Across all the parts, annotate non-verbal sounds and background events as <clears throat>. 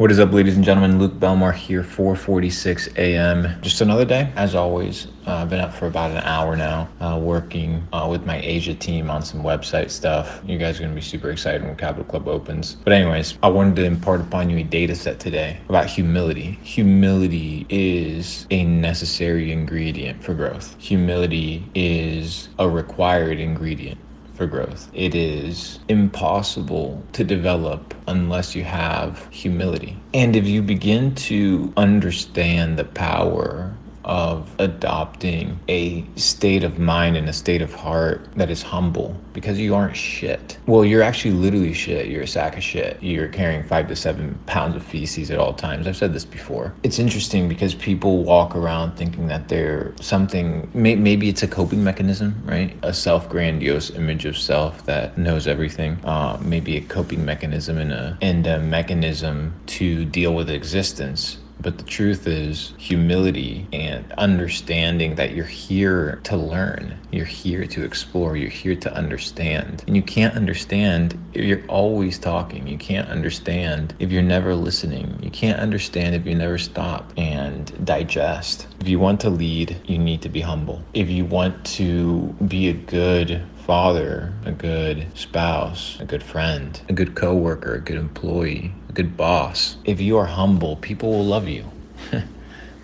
What is up, ladies and gentlemen? Luke Belmar here, 4:46 a.m. Just another day, as always. Uh, I've been up for about an hour now, uh, working uh, with my Asia team on some website stuff. You guys are gonna be super excited when Capital Club opens. But anyways, I wanted to impart upon you a data set today about humility. Humility is a necessary ingredient for growth. Humility is a required ingredient for growth. It is impossible to develop unless you have humility. And if you begin to understand the power of adopting a state of mind and a state of heart that is humble because you aren't shit. Well, you're actually literally shit. You're a sack of shit. You're carrying five to seven pounds of feces at all times. I've said this before. It's interesting because people walk around thinking that they're something, may, maybe it's a coping mechanism, right? A self grandiose image of self that knows everything. Uh, maybe a coping mechanism and a, and a mechanism to deal with existence but the truth is, humility and understanding that you're here to learn, you're here to explore, you're here to understand. And you can't understand if you're always talking. You can't understand if you're never listening. You can't understand if you never stop and digest. If you want to lead, you need to be humble. If you want to be a good father, a good spouse, a good friend, a good coworker, a good employee, a good boss. If you are humble, people will love you.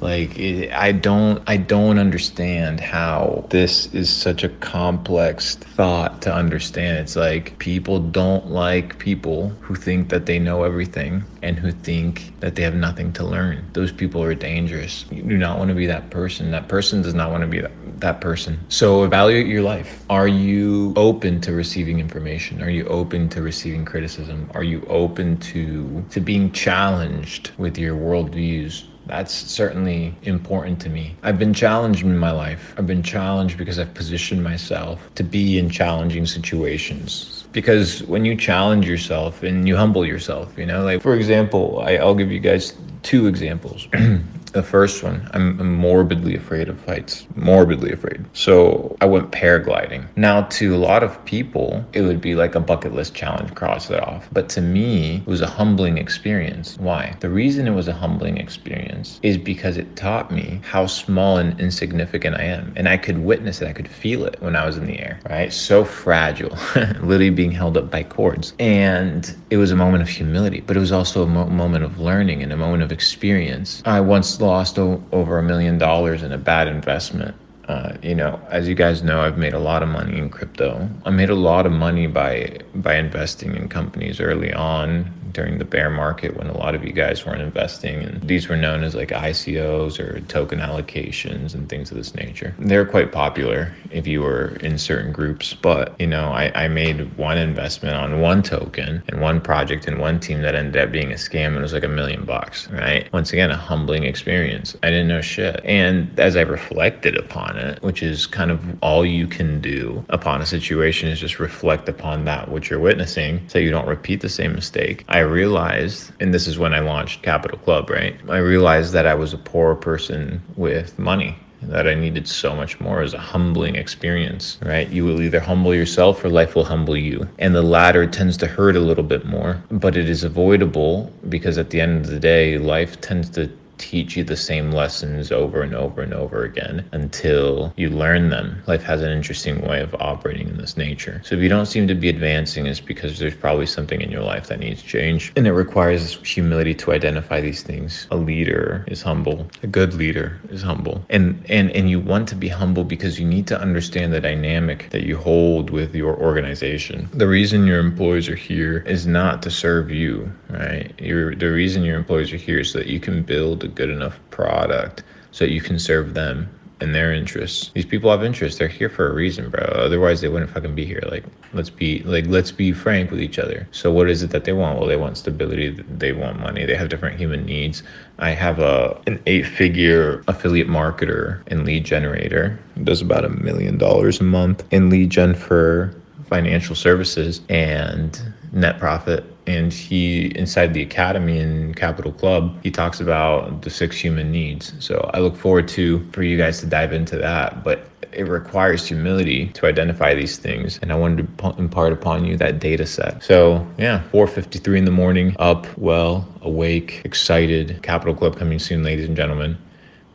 Like it, I don't I don't understand how this is such a complex thought to understand. It's like people don't like people who think that they know everything and who think that they have nothing to learn. Those people are dangerous. You do not want to be that person. That person does not want to be that, that person. So evaluate your life. Are you open to receiving information? Are you open to receiving criticism? Are you open to to being challenged with your worldviews? That's certainly important to me. I've been challenged in my life. I've been challenged because I've positioned myself to be in challenging situations. Because when you challenge yourself and you humble yourself, you know, like for example, I, I'll give you guys two examples. <clears throat> The first one, I'm, morbidly afraid of heights. Morbidly afraid. So I went paragliding. Now, to a lot of people, it would be like a bucket list challenge, cross it off. But to me, it was a humbling experience. Why? The reason it was a humbling experience is because it taught me how small and insignificant I am. And I could witness it, I could feel it when I was in the air, right? So fragile, <laughs> literally being held up by cords. And it was a moment of humility, but it was also a mo- moment of learning and a moment of experience. I once lost over a million dollars in a bad investment. Uh, you know, as you guys know, I've made a lot of money in crypto. I made a lot of money by by investing in companies early on during the bear market when a lot of you guys weren't investing, and these were known as like ICOs or token allocations and things of this nature. They're quite popular if you were in certain groups, but you know, I, I made one investment on one token and one project and one team that ended up being a scam and it was like a million bucks, right? Once again, a humbling experience. I didn't know shit. And as I reflected upon it, which is kind of all you can do upon a situation is just reflect upon that which you're witnessing so you don't repeat the same mistake. I realized, and this is when I launched Capital Club, right? I realized that I was a poor person with money that I needed so much more as a humbling experience, right? You will either humble yourself or life will humble you. And the latter tends to hurt a little bit more, but it is avoidable because at the end of the day, life tends to teach you the same lessons over and over and over again until you learn them. Life has an interesting way of operating in this nature. So if you don't seem to be advancing, it's because there's probably something in your life that needs change. And it requires humility to identify these things. A leader is humble. A good leader is humble. And and and you want to be humble because you need to understand the dynamic that you hold with your organization. The reason your employees are here is not to serve you, right? You're, the reason your employees are here is so that you can build a good enough product so you can serve them and their interests. These people have interests. They're here for a reason, bro. Otherwise, they wouldn't fucking be here. Like, let's be like, let's be frank with each other. So, what is it that they want? Well, they want stability. They want money. They have different human needs. I have a an eight figure affiliate marketer and lead generator. He does about a million dollars a month in lead gen for financial services and net profit and he inside the academy in capital club he talks about the six human needs. So i look forward to for you guys to dive into that but it requires humility to identify these things and i wanted to impart upon you that data set. So yeah 4.53 in the morning up well awake excited. Capital club coming soon ladies and gentlemen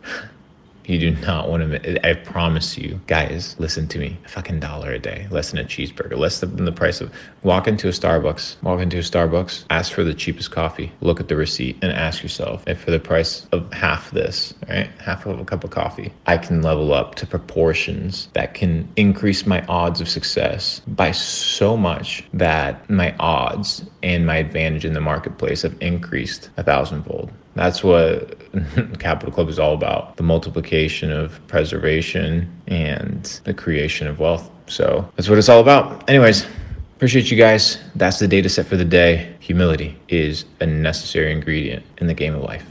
<laughs> You do not want to. I promise you, guys, listen to me. A fucking dollar a day, less than a cheeseburger, less than the price of. Walk into a Starbucks. Walk into a Starbucks. Ask for the cheapest coffee. Look at the receipt and ask yourself if for the price of half this, right, half of a cup of coffee, I can level up to proportions that can increase my odds of success by so much that my odds and my advantage in the marketplace have increased a thousandfold. That's what <laughs> Capital Club is all about the multiplication of preservation and the creation of wealth. So that's what it's all about. Anyways, appreciate you guys. That's the data set for the day. Humility is a necessary ingredient in the game of life.